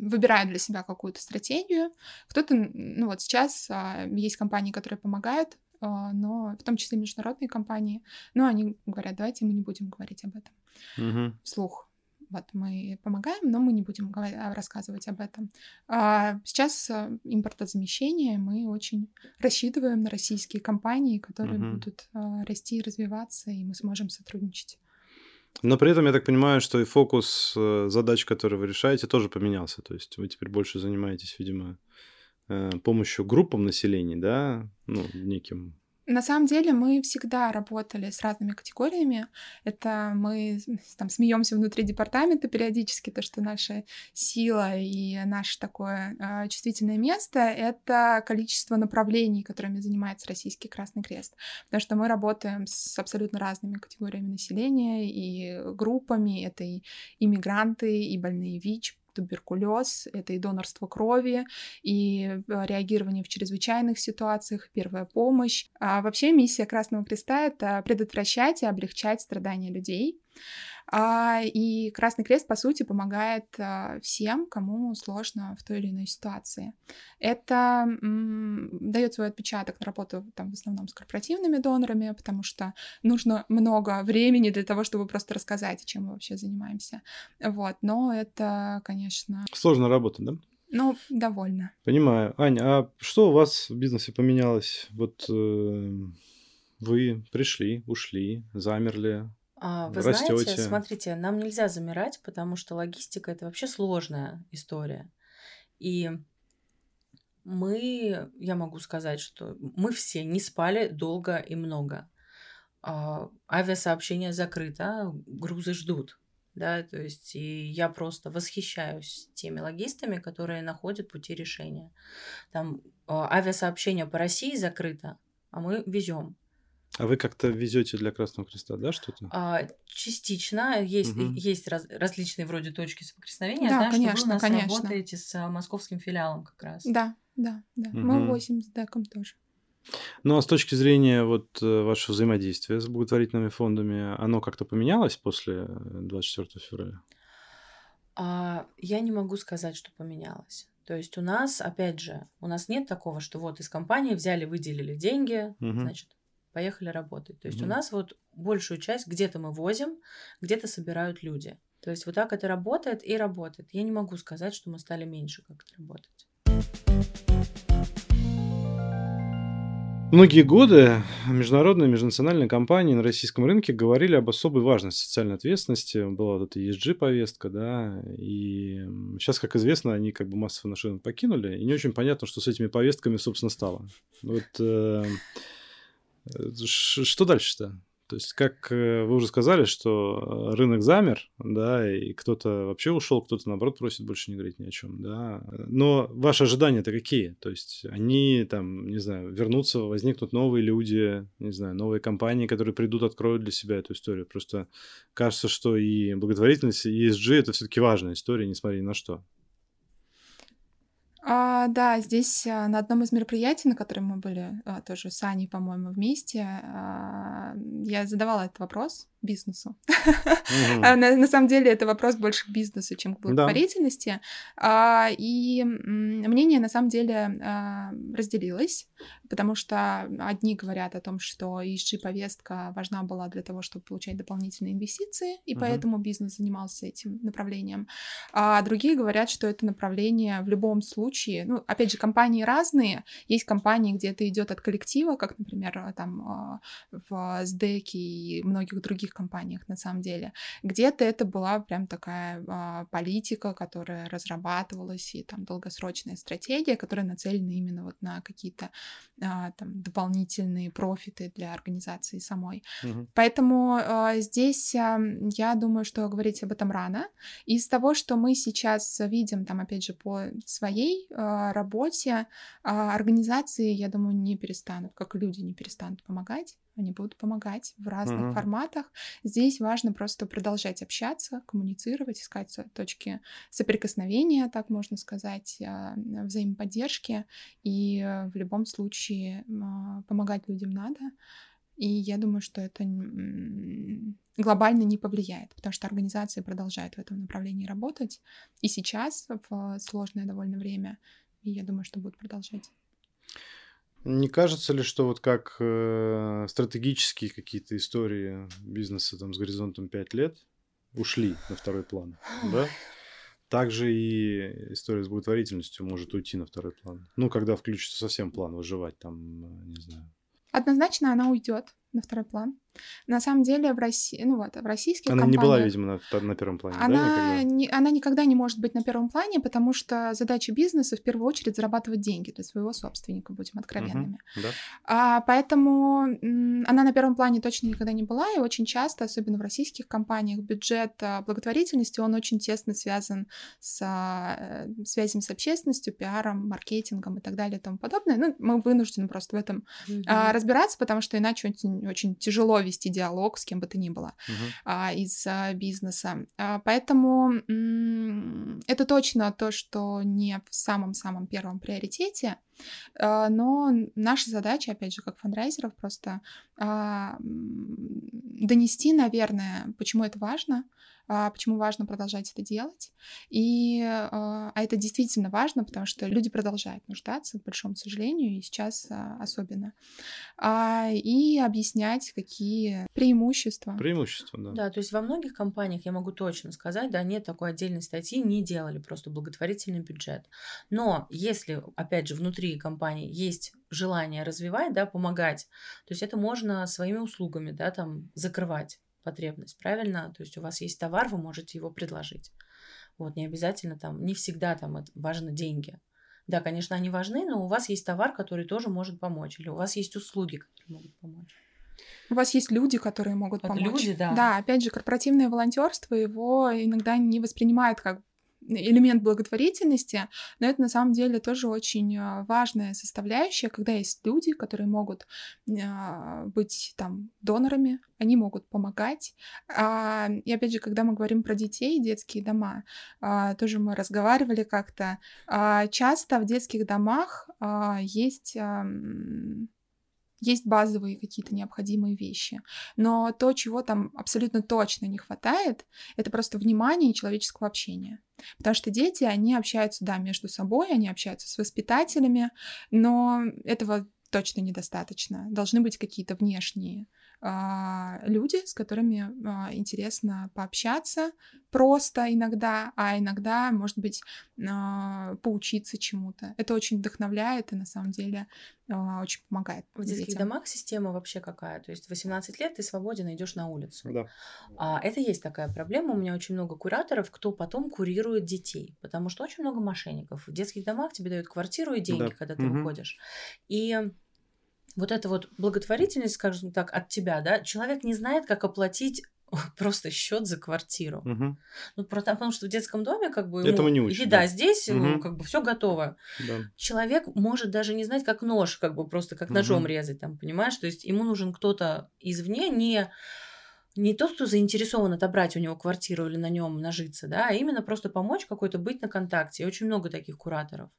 выбирают для себя какую-то стратегию. Кто-то, ну вот сейчас а, есть компании, которые помогают, а, но в том числе международные компании, но они говорят, давайте мы не будем говорить об этом Мгм. вслух. Вот мы помогаем, но мы не будем а, рассказывать об этом. А сейчас а, импортозамещение мы очень рассчитываем на российские компании, которые Мгм. будут а, расти и развиваться, и мы сможем сотрудничать. Но при этом я так понимаю, что и фокус э, задач, которые вы решаете, тоже поменялся. То есть вы теперь больше занимаетесь, видимо, э, помощью группам населения, да, ну, неким. На самом деле мы всегда работали с разными категориями. Это мы там смеемся внутри департамента периодически, то, что наша сила и наше такое а, чувствительное место — это количество направлений, которыми занимается Российский Красный Крест. Потому что мы работаем с абсолютно разными категориями населения и группами. Это и иммигранты, и больные ВИЧ, туберкулез, это и донорство крови, и э, реагирование в чрезвычайных ситуациях, первая помощь. А вообще миссия Красного Креста — это предотвращать и облегчать страдания людей. А, и Красный Крест, по сути, помогает а, всем, кому сложно в той или иной ситуации. Это дает свой отпечаток на работу там, в основном с корпоративными донорами, потому что нужно много времени для того, чтобы просто рассказать, чем мы вообще занимаемся. Вот, но это, конечно, Сложная работа, да? ну, довольно. Понимаю. Аня, а что у вас в бизнесе поменялось? Вот э, вы пришли, ушли, замерли. А, Вы знаете, смотрите, нам нельзя замирать, потому что логистика это вообще сложная история. И мы, я могу сказать, что мы все не спали долго и много. А, Авиасообщение закрыто, грузы ждут. Да, то есть и я просто восхищаюсь теми логистами, которые находят пути решения. Там а, авиасообщение по России закрыто, а мы везем. А вы как-то везете для Красного Креста, да, что-то? А, частично есть, Мгм. есть раз- различные вроде точки соприкосновения. Да, Я знаю, что вы конечно, у нас конечно. работаете с а, московским филиалом как раз. Да, да, да. Мгм. Мы возим с деком тоже. Ну, а с точки зрения вот э, вашего взаимодействия с благотворительными фондами, оно как-то поменялось после э, 24 февраля? А, я не могу сказать, что поменялось. То есть у нас, опять же, у нас нет такого, что вот из компании взяли, выделили деньги, Мгм. значит, поехали работать. То есть у Мгм. нас вот большую часть где-то мы возим, где-то собирают люди. То есть вот так это работает и работает. Я не могу сказать, что мы стали меньше как-то работать. Многие годы международные, межнациональные компании на российском рынке говорили об особой важности социальной ответственности. Была вот эта ESG-повестка, да, и сейчас, как известно, они как бы массово наш рынок покинули, и не очень понятно, что с этими повестками, собственно, стало. Вот э, что дальше-то? То есть, как э, вы уже сказали, что э, рынок замер, да, и кто-то вообще ушел, кто-то, наоборот, просит больше не говорить ни о чем, да. Но ваши ожидания-то какие? То есть, они там, не знаю, вернутся, возникнут новые люди, не знаю, новые компании, которые придут, откроют для себя эту историю. Просто кажется, что и благотворительность, и ESG — это все-таки важная история, несмотря ни на что. А, да, здесь а, на одном из мероприятий, на котором мы были а, тоже с Аней, по-моему, вместе, а, я задавала этот вопрос бизнесу. А На, на самом деле это вопрос больше к бизнесу, чем к Да. благотворительности. А, и мнение на самом деле а, разделилось, потому что одни говорят о том, что ESG-повестка важна была для того, чтобы получать дополнительные инвестиции, и поэтому бизнес занимался этим направлением. А другие говорят, что это направление в любом случае, ну, опять же, компании разные. Есть компании, где это идет от коллектива, как, например, там в СДЭКе и многих других компаниях на самом деле. Где-то это была прям такая а, политика, которая разрабатывалась, и там долгосрочная стратегия, которая нацелена именно вот на какие-то а, там дополнительные профиты для организации самой. Угу. Поэтому а, здесь а, я думаю, что говорить об этом рано. Из того, что мы сейчас видим, там, опять же, по своей а, работе, а, организации, я думаю, не перестанут, как люди не перестанут помогать они будут помогать в разных uh-huh. форматах. Здесь важно просто продолжать общаться, коммуницировать, искать точки соприкосновения, так можно сказать, а, взаимоподдержки. И э, в любом случае помогать людям надо. И я думаю, что это глобально не повлияет, потому что организации продолжают в этом направлении работать. И сейчас, в сложное довольно время, и я думаю, что будут продолжать. Не кажется ли, что вот как э, стратегические какие-то истории бизнеса там с горизонтом 5 лет ушли на второй план, да? Также и история с благотворительностью может уйти на второй план. Ну, когда включится совсем план выживать, там, э, не знаю. Однозначно она уйдет на второй план. На самом деле в России, ну вот, в российских Она компаниях... не была, видимо, на, на первом плане, она, да, никогда? Не, она никогда не может быть на первом плане, потому что задача бизнеса в первую очередь зарабатывать деньги для своего собственника, будем откровенными. Uh-huh, да. а, поэтому она на первом плане точно никогда не была, и очень часто, особенно в российских компаниях, бюджет а, благотворительности, он очень тесно связан с а, связями с общественностью, пиаром, маркетингом и так далее и тому подобное. Ну, мы вынуждены просто в этом uh-huh. а, разбираться, потому что иначе очень, очень тяжело вести диалог с кем бы то ни было uh-huh. а, из а, бизнеса. А, поэтому м- это точно то, что не в самом-самом первом приоритете, но наша задача, опять же, как фандрайзеров, просто а, донести, наверное, почему это важно, а, почему важно продолжать это делать. И, а, а это действительно важно, потому что люди продолжают нуждаться, к большому сожалению, и сейчас а, особенно. И объяснять, какие преимущества. Преимущества, да. Да, то есть во многих компаниях, я могу точно сказать, да, нет такой отдельной статьи, не делали просто благотворительный бюджет. Но если, опять же, внутри компании есть желание развивать, да, помогать, то есть это можно своими услугами, да, там закрывать потребность, правильно? То есть у вас есть товар, вы можете его предложить. Вот, не обязательно там, не всегда там это важны деньги. Да, конечно, они важны, но у вас есть товар, который тоже может помочь, или у вас есть услуги, которые могут помочь. У вас есть люди, которые могут вот помочь. Люди, да. Да, опять же, корпоративное волонтерство его иногда не воспринимает как элемент благотворительности, но это на самом деле тоже очень а, важная составляющая, когда есть люди, которые могут а, быть там донорами, они могут помогать. А, и опять же, когда мы говорим про детей, детские дома, тоже мы разговаривали как-то, часто в детских домах есть есть базовые какие-то необходимые вещи. Но то, чего там абсолютно точно не хватает, это просто внимания и человеческого общения. Потому что дети, они общаются, да, между собой, они общаются с воспитателями, но этого точно недостаточно. Должны быть какие-то внешние люди, с которыми а, интересно пообщаться просто иногда, а иногда, может быть, а, поучиться чему-то. Это очень вдохновляет и на самом деле очень помогает. В детских детям. домах система вообще какая? То есть 18 лет ты свободен, идешь на улицу. Да. А, это есть такая проблема. У меня очень много кураторов, кто потом курирует детей, потому что очень много мошенников. В детских домах тебе дают квартиру и деньги, да. когда ты угу. выходишь. И вот эта вот благотворительность, скажем так, от тебя, да, человек не знает, как оплатить просто счет за квартиру. Угу. Ну, потому что в детском доме как бы Этому не учат, еда да. здесь, угу. как бы все готово. Да. Человек может даже не знать, как нож, как бы просто как ножом угу. резать, там, понимаешь? То есть ему нужен кто-то извне, не не тот, кто заинтересован отобрать у него квартиру или на нем нажиться, да, а именно просто помочь какой-то быть на контакте. И очень много таких кураторов.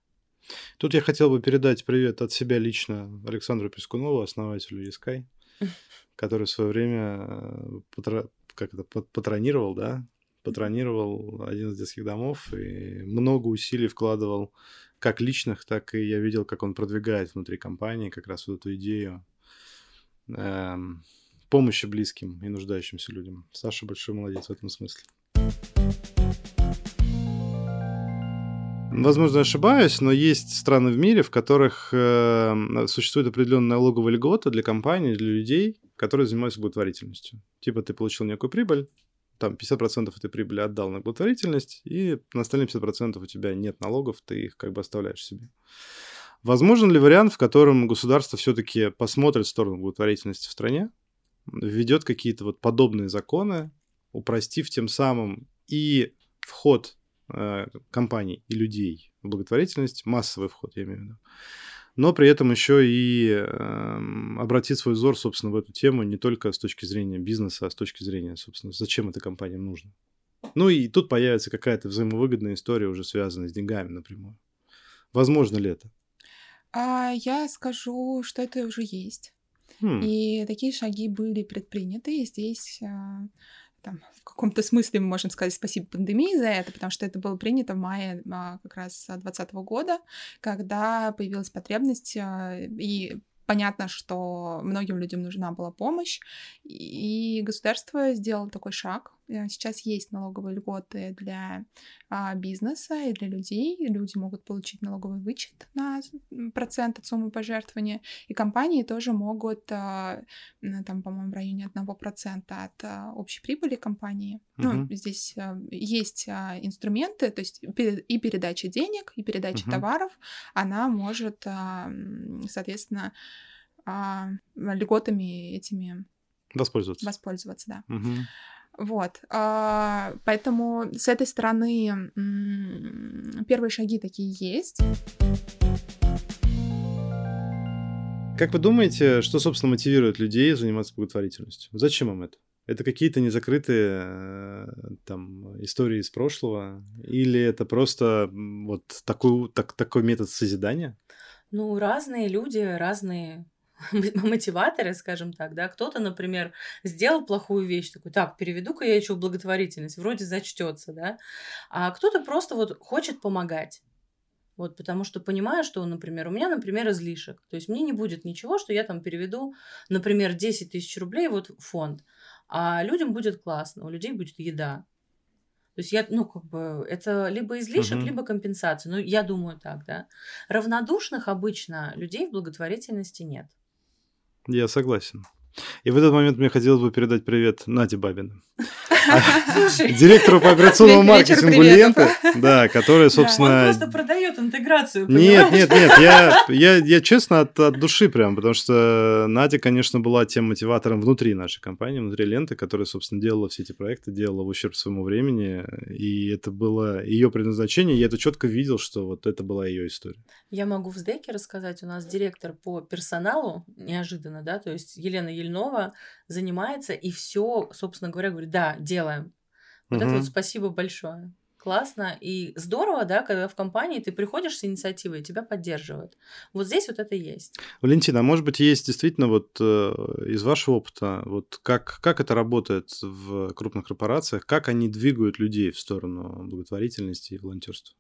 Тут я хотел бы передать привет от себя лично Александру Пескунову, основателю Ескай, который в свое время э, патро... как это, патронировал, да, патронировал один из детских домов и много усилий вкладывал как личных, так и я видел, как он продвигает внутри компании как раз вот эту идею эм, помощи близким и нуждающимся людям. Саша большой молодец в этом смысле. Возможно, ошибаюсь, но есть страны в мире, в которых э, существует определенная налоговая льгота для компаний, для людей, которые занимаются благотворительностью. Типа ты получил некую прибыль, там 50% этой прибыли отдал на благотворительность, и на остальные 50% у тебя нет налогов, ты их как бы оставляешь себе. Возможен ли вариант, в котором государство все-таки посмотрит в сторону благотворительности в стране, введет какие-то вот подобные законы, упростив тем самым и вход компаний и людей в благотворительность, массовый вход, я имею в виду, но при этом еще и э, обратить свой взор, собственно, в эту тему не только с точки зрения бизнеса, а с точки зрения, собственно, зачем этой компании нужно. Ну и тут появится какая-то взаимовыгодная история, уже связанная с деньгами напрямую. Возможно ли это? А, я скажу, что это уже есть. Хм. И такие шаги были предприняты, и здесь а, там, в каком-то смысле мы можем сказать спасибо пандемии за это, потому что это было принято в мае а, как раз 2020 года, когда появилась потребность а, и понятно, что многим людям нужна была помощь, и государство сделало такой шаг. Э, сейчас есть налоговые льготы для а, бизнеса и для людей. Люди могут получить налоговый вычет на процент от суммы пожертвования, и компании тоже могут, а, там, по-моему, в районе 1% от а, общей прибыли компании. Угу. Ну, здесь а, есть а, инструменты, то есть и передача денег, и передача угу. товаров, она может, а, соответственно, а, льготами этими воспользоваться. Воспользоваться, да. Угу. Вот, а, поэтому с этой стороны первые шаги такие есть. Как вы думаете, что, собственно, мотивирует людей заниматься благотворительностью? Зачем им это? Это какие-то незакрытые э, там истории из прошлого? Или это просто вот такой, так, такой метод созидания? Ну, разные люди, разные мотиваторы, скажем так, да, кто-то, например, сделал плохую вещь, такой, так, переведу-ка я еще в благотворительность, вроде зачтется, да, а кто-то просто вот хочет помогать. Вот, потому что понимаю, что, например, у меня, например, излишек. То есть мне не будет ничего, что я там переведу, например, 10 тысяч рублей вот в фонд. А людям будет классно, у людей будет еда. То есть я, ну, как бы, это либо излишек, угу. либо компенсация. Ну, я думаю так, да. Равнодушных обычно людей в благотворительности нет. Я согласен. И в этот момент мне хотелось бы передать привет Наде Бабина. Директору по операционному маркетингу ленты, да, которая, собственно... Он просто продает интеграцию, Нет, нет, нет, я, я, я честно от, от души прям, потому что Надя, конечно, была тем мотиватором внутри нашей компании, внутри ленты, которая, собственно, делала все эти проекты, делала в ущерб своему времени, и это было ее предназначение, я это четко видел, что вот это была ее история. Я могу в СДЭКе рассказать, у нас директор по персоналу, неожиданно, да, то есть Елена Ельнова занимается и все, собственно говоря, говорит, да, делаем. Вот угу. это вот спасибо большое. Классно и здорово, да, когда в компании ты приходишь с инициативой, тебя поддерживают. Вот здесь вот это есть. Валентина, а может быть, есть действительно вот э, из вашего опыта, вот как, как это работает в крупных корпорациях, как они двигают людей в сторону благотворительности и волонтерства?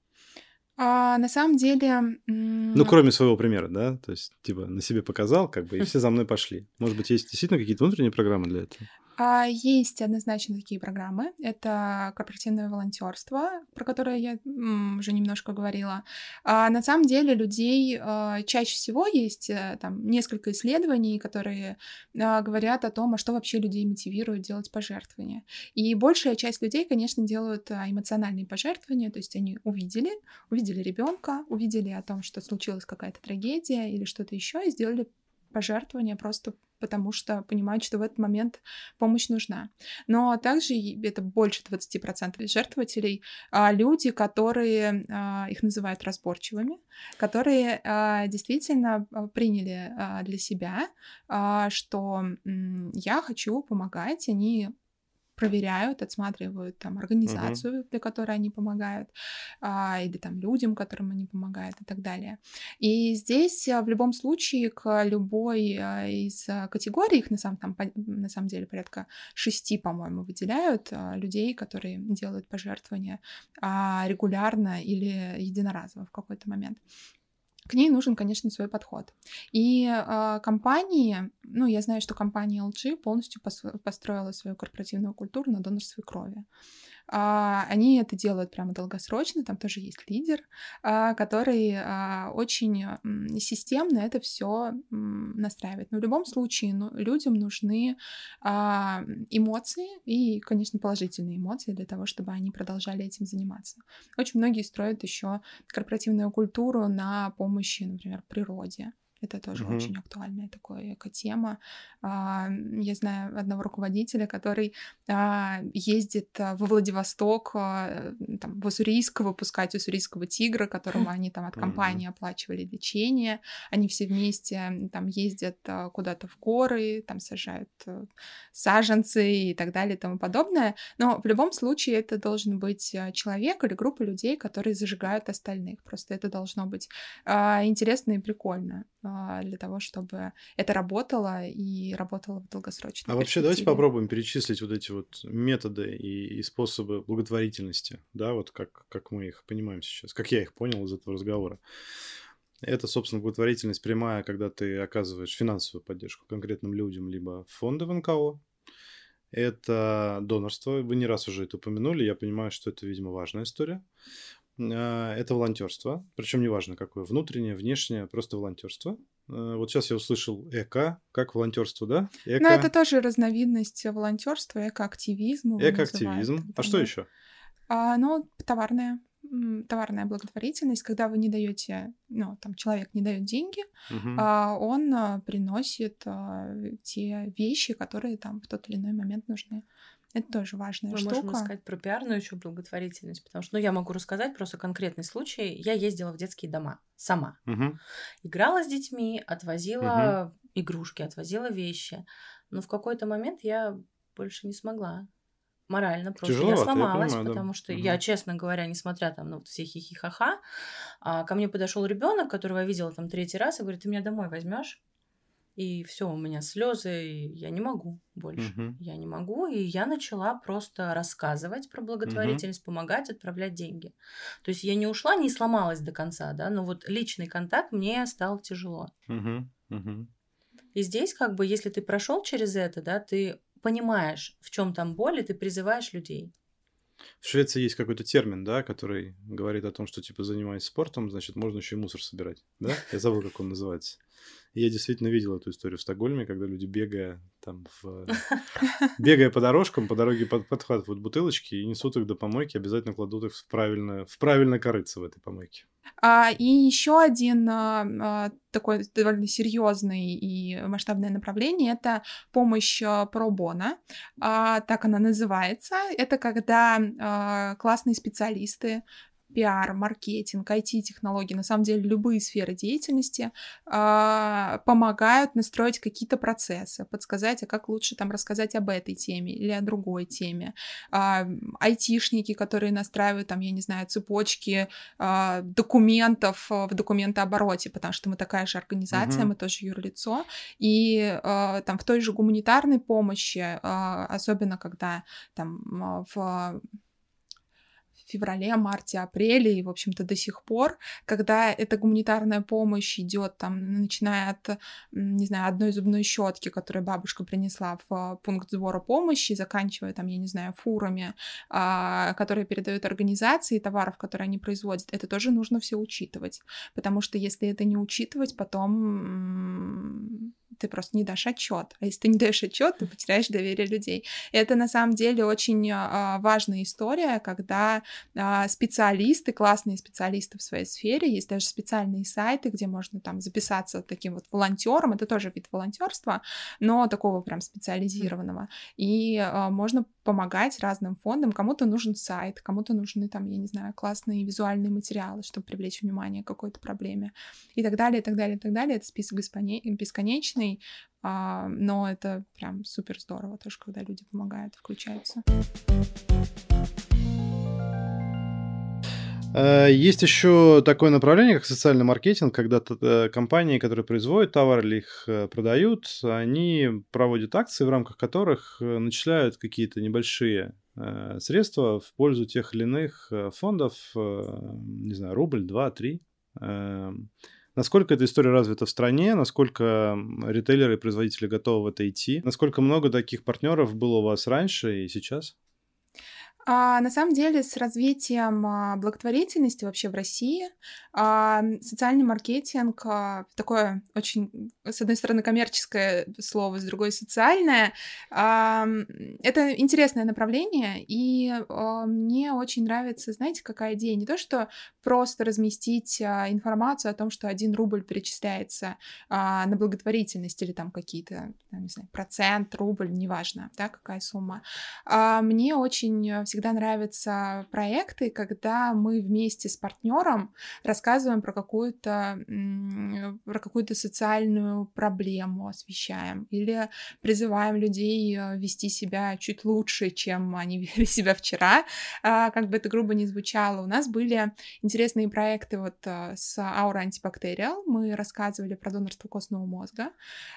А, на самом деле... Ну, кроме своего примера, да? То есть, типа, на себе показал, как бы, и все за мной пошли. Может быть, есть действительно какие-то внутренние программы для этого? А, есть однозначно такие программы. Это корпоративное волонтерство, про которое я уже немножко говорила. А на самом деле людей а, чаще всего есть а, там несколько исследований, которые а, говорят о том, а что вообще людей мотивирует делать пожертвования. И большая часть людей, конечно, делают а, эмоциональные пожертвования, то есть они увидели, увидели ребенка, увидели о том, что случилась какая-то трагедия или что-то еще, и сделали пожертвования просто потому что понимают, что в этот момент помощь нужна. Но также это больше 20% жертвователей а, люди, которые, а, их называют разборчивыми, которые а, действительно приняли для себя, что я хочу помогать, они проверяют, отсматривают там организацию, uh-huh. для которой они помогают, а, или там людям, которым они помогают и так далее. И здесь а, в любом случае к любой а, из а, категорий, их на самом, там, на самом деле порядка шести, по-моему, выделяют людей, которые делают пожертвования регулярно или единоразово в какой-то момент к ней нужен, конечно, свой подход. И э, компании, ну, я знаю, что компания LG полностью построила свою корпоративную культуру на донорстве крови. А, они это делают прямо долгосрочно, там тоже есть лидер, а, который а, очень системно это все настраивает. Но в любом случае ну, людям нужны эмоции и, конечно, положительные эмоции для того, чтобы они продолжали этим заниматься. Очень многие строят еще корпоративную культуру на помощи, например, природе. Это тоже mm-hmm. очень актуальная такая эко-тема. А, я знаю одного руководителя, который а, ездит а, во Владивосток, там, в Уссурийск выпускать уссурийского тигра, которому они там от компании оплачивали лечение. Они все вместе там ездят куда-то в горы, там сажают э, саженцы и так далее и тому подобное. Но в любом случае это должен быть человек или группа людей, которые зажигают остальных. Просто это должно быть интересно и прикольно. А, для того, чтобы это работало и работало в долгосрочной А вообще давайте попробуем перечислить вот эти вот методы и, и способы благотворительности, да, вот как, как мы их понимаем сейчас, как я их понял из этого разговора. Это, собственно, благотворительность прямая, когда ты оказываешь финансовую поддержку конкретным людям, либо фонды в НКО. Это донорство. Вы не раз уже это упомянули. Я понимаю, что это, видимо, важная история. А, это волонтерство, причем неважно какое, внутреннее, внешнее, просто волонтерство. А, вот сейчас я услышал эко, как волонтерство, да? Эко... Ну, это тоже разновидность волонтерства, экоактивизм. Экоактивизм. А что еще? А, ну, товарная товарная благотворительность, когда вы не даете, ну, там человек не дает деньги, угу. а он а, приносит а, те вещи, которые там в тот или иной момент нужны. Это тоже важная Мы штука. можем рассказать про пиарную еще благотворительность, потому что, ну, я могу рассказать просто конкретный случай. Я ездила в детские дома сама. Угу. Играла с детьми, отвозила угу. игрушки, отвозила вещи. Но в какой-то момент я больше не смогла морально просто Тяжеловато, я сломалась, я понимаю, потому да. что угу. я, честно говоря, несмотря там на вот все хихихаха, а, ко мне подошел ребенок, которого я видела там третий раз, и говорит, ты меня домой возьмешь? И все, у меня слезы, и я не могу больше. Угу. Я не могу, и я начала просто рассказывать про благотворительность, угу. помогать, отправлять деньги. То есть я не ушла, не сломалась до конца, да, но вот личный контакт мне стал тяжело. Угу. Угу. И здесь, как бы, если ты прошел через это, да, ты понимаешь, в чем там боль, и ты призываешь людей. В Швеции есть какой-то термин, да, который говорит о том, что типа занимаясь спортом, значит, можно еще и мусор собирать, да? Я забыл, как он называется я действительно видел эту историю в Стокгольме, когда люди, бегая там в... бегая по дорожкам, по дороге под, подхватывают бутылочки и несут их до помойки, обязательно кладут их в правильно, в правильно корыться в этой помойке. А, и еще один а, а, такой довольно серьезный и масштабное направление это помощь а, пробона, а, так она называется. Это когда а, классные специалисты пиар, маркетинг, IT-технологии, на самом деле любые сферы деятельности э, помогают настроить какие-то процессы, подсказать, а как лучше там рассказать об этой теме или о другой теме. Э, айтишники, которые настраивают там, я не знаю, цепочки э, документов в документообороте, потому что мы такая же организация, uh-huh. мы тоже юрлицо, и э, там в той же гуманитарной помощи, э, особенно когда там в феврале, марте, апреле и, в общем-то, до сих пор, когда эта гуманитарная помощь идет там, начиная от, не знаю, одной зубной щетки, которую бабушка принесла в пункт сбора помощи, заканчивая там, я не знаю, фурами, а, которые передают организации товаров, которые они производят, это тоже нужно все учитывать, потому что если это не учитывать, потом ты просто не дашь отчет. А если ты не даешь отчет, ты потеряешь доверие людей. И это на самом деле очень а, важная история, когда а, специалисты, классные специалисты в своей сфере, есть даже специальные сайты, где можно там записаться таким вот волонтером. Это тоже вид волонтерства, но такого прям специализированного. И а, можно помогать разным фондам. Кому-то нужен сайт, кому-то нужны там, я не знаю, классные визуальные материалы, чтобы привлечь внимание к какой-то проблеме. И так далее, и так далее, и так далее. Это список бесконечный, а, но это прям супер здорово тоже, когда люди помогают, включаются. Э, есть еще такое направление, как социальный маркетинг, когда э, компании, которые производят товар или их э, продают, они проводят акции, в рамках которых начисляют какие-то небольшие средства в пользу тех или иных фондов, не знаю, рубль, два, три. Насколько эта история развита в стране, насколько ритейлеры и производители готовы в это идти, насколько много таких партнеров было у вас раньше и сейчас? А, на самом деле с развитием а, благотворительности вообще в России а, социальный маркетинг а, такое очень, с одной стороны, коммерческое слово, с другой социальное. А, это интересное направление, и а, мне очень нравится, знаете, какая идея? Не то, что просто разместить а, информацию о том, что один рубль перечисляется а, на благотворительность или там какие-то, не знаю, процент, рубль, неважно, да, какая сумма. А, мне очень всегда нравятся проекты, когда мы вместе с партнером рассказываем про какую-то про какую-то социальную проблему, освещаем или призываем людей э, вести себя чуть лучше, чем они вели себя вчера, а, как бы это грубо не звучало. У нас были интересные проекты вот э, с Aura Antibacterial, мы рассказывали про донорство костного мозга,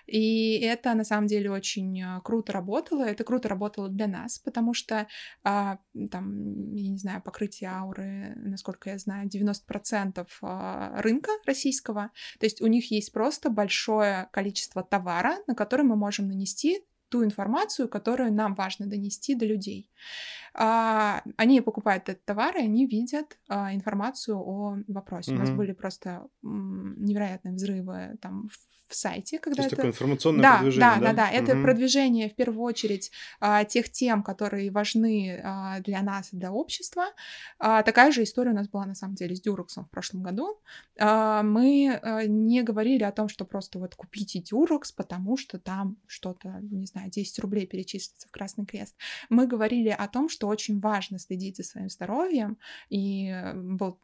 и это на самом деле очень э, круто работало, это круто работало для нас, потому что а, там, я не знаю, покрытие ауры, насколько я знаю, 90% а, рынка российского. То есть у них есть просто большое количество товара, на который мы можем нанести ту информацию, которую нам важно донести до людей. А, они покупают этот товар, и они видят а, информацию о вопросе. Mm-hmm. У нас были просто невероятные взрывы там в сайте, когда То есть это... такое информационное да, продвижение, да? Да, да, да, Это Мгм. продвижение в первую очередь а, тех тем, которые важны для нас и для общества. Такая же история у нас была на самом деле с Дюрексом в прошлом году. Мы а, не говорили о том, что просто вот купите Дюрекс, потому что там что-то, не знаю, 10 рублей перечислится в Красный Крест. Мы говорили о том, что очень важно следить за своим здоровьем, и э, был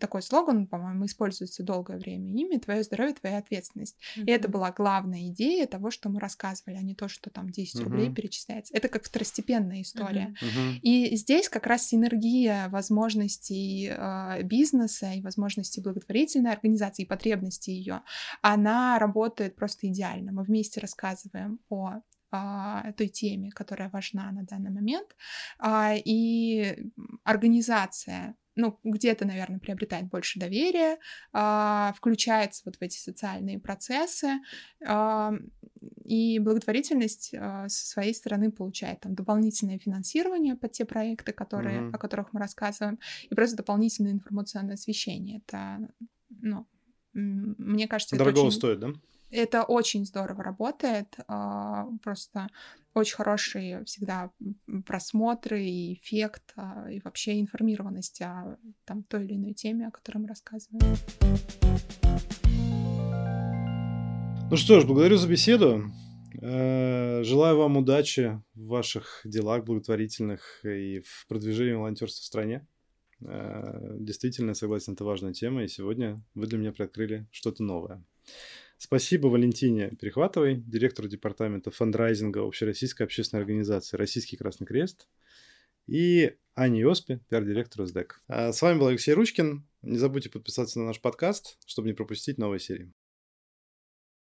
такой слоган, по-моему, используется долгое время ими «Твое здоровье, твоя ответственность». И это была главная идея того, что мы рассказывали, а не то, что там 10 рублей Мгм. перечисляется. Это как второстепенная история. Мгм. Мгм. И здесь как раз синергия возможностей э, бизнеса и возможностей благотворительной организации, и потребностей ее, она работает просто идеально. Мы вместе рассказываем о той теме, которая важна на данный момент, а, и организация ну, где-то, наверное, приобретает больше доверия, а, включается вот в эти социальные процессы, а, и благотворительность а, со своей стороны получает там дополнительное финансирование под те проекты, которые, Мгм. о которых мы рассказываем, и просто дополнительное информационное освещение. Это, ну, мне кажется, это Дорого очень, стоит, да? Это очень здорово работает, а, просто очень хорошие всегда просмотры и эффект, а, и вообще информированность о там, той или иной теме, о которой мы рассказываем. Ну что ж, благодарю за беседу. Э, Желаю вам удачи в ваших делах благотворительных и в продвижении волонтерства в стране. Э, Действительно, согласен, это важная тема, и сегодня вы для меня приоткрыли что-то новое. Спасибо Валентине Перехватовой, директору департамента фандрайзинга Общероссийской общественной организации «Российский Красный Крест», и Ане Йоспе, пиар-директору СДЭК. А С вами был Алексей Ручкин. Не забудьте подписаться на наш подкаст, чтобы не пропустить новые серии.